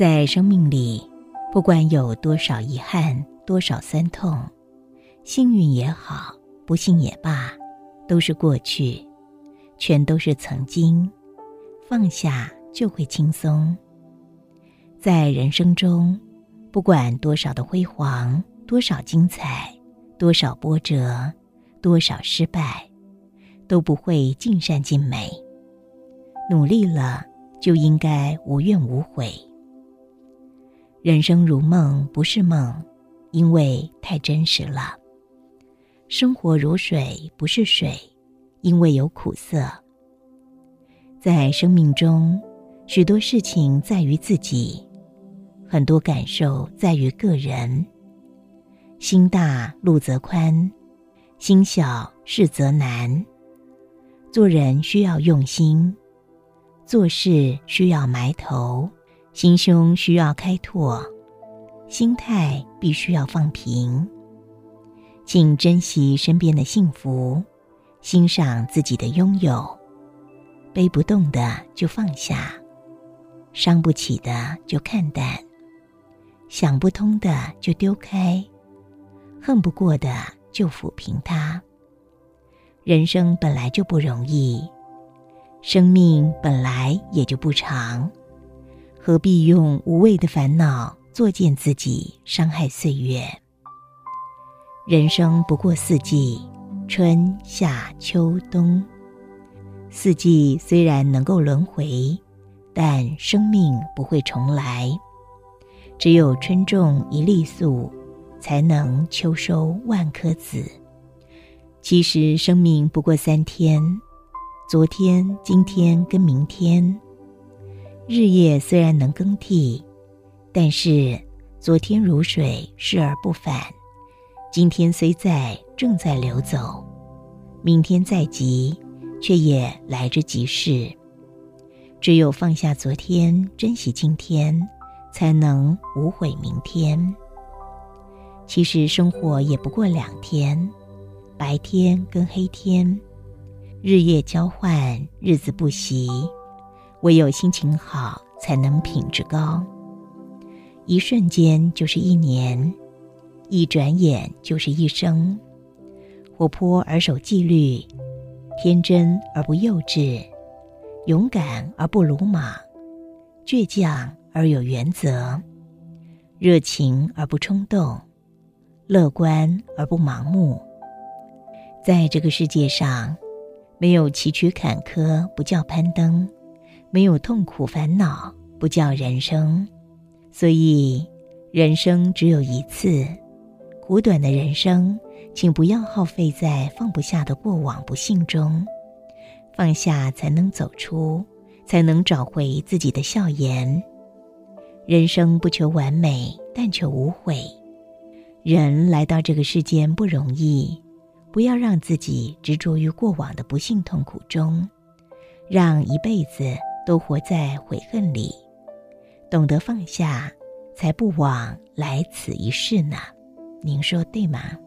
在生命里，不管有多少遗憾，多少酸痛，幸运也好，不幸也罢，都是过去，全都是曾经。放下就会轻松。在人生中，不管多少的辉煌，多少精彩，多少波折，多少失败，都不会尽善尽美。努力了，就应该无怨无悔。人生如梦，不是梦，因为太真实了。生活如水，不是水，因为有苦涩。在生命中，许多事情在于自己，很多感受在于个人。心大路则宽，心小事则难。做人需要用心，做事需要埋头。心胸需要开拓，心态必须要放平。请珍惜身边的幸福，欣赏自己的拥有。背不动的就放下，伤不起的就看淡，想不通的就丢开，恨不过的就抚平它。人生本来就不容易，生命本来也就不长。何必用无谓的烦恼作践自己，伤害岁月？人生不过四季，春夏秋冬。四季虽然能够轮回，但生命不会重来。只有春种一粒粟，才能秋收万颗子。其实生命不过三天，昨天、今天跟明天。日夜虽然能更替，但是昨天如水逝而不返，今天虽在正在流走，明天再急，却也来之即逝。只有放下昨天，珍惜今天，才能无悔明天。其实生活也不过两天，白天跟黑天，日夜交换，日子不息。唯有心情好，才能品质高。一瞬间就是一年，一转眼就是一生。活泼而守纪律，天真而不幼稚，勇敢而不鲁莽，倔强而有原则，热情而不冲动，乐观而不盲目。在这个世界上，没有崎岖坎坷，不叫攀登。没有痛苦烦恼，不叫人生。所以，人生只有一次，苦短的人生，请不要耗费在放不下的过往不幸中。放下，才能走出，才能找回自己的笑颜。人生不求完美，但求无悔。人来到这个世间不容易，不要让自己执着于过往的不幸痛苦中，让一辈子。都活在悔恨里，懂得放下，才不枉来此一世呢。您说对吗？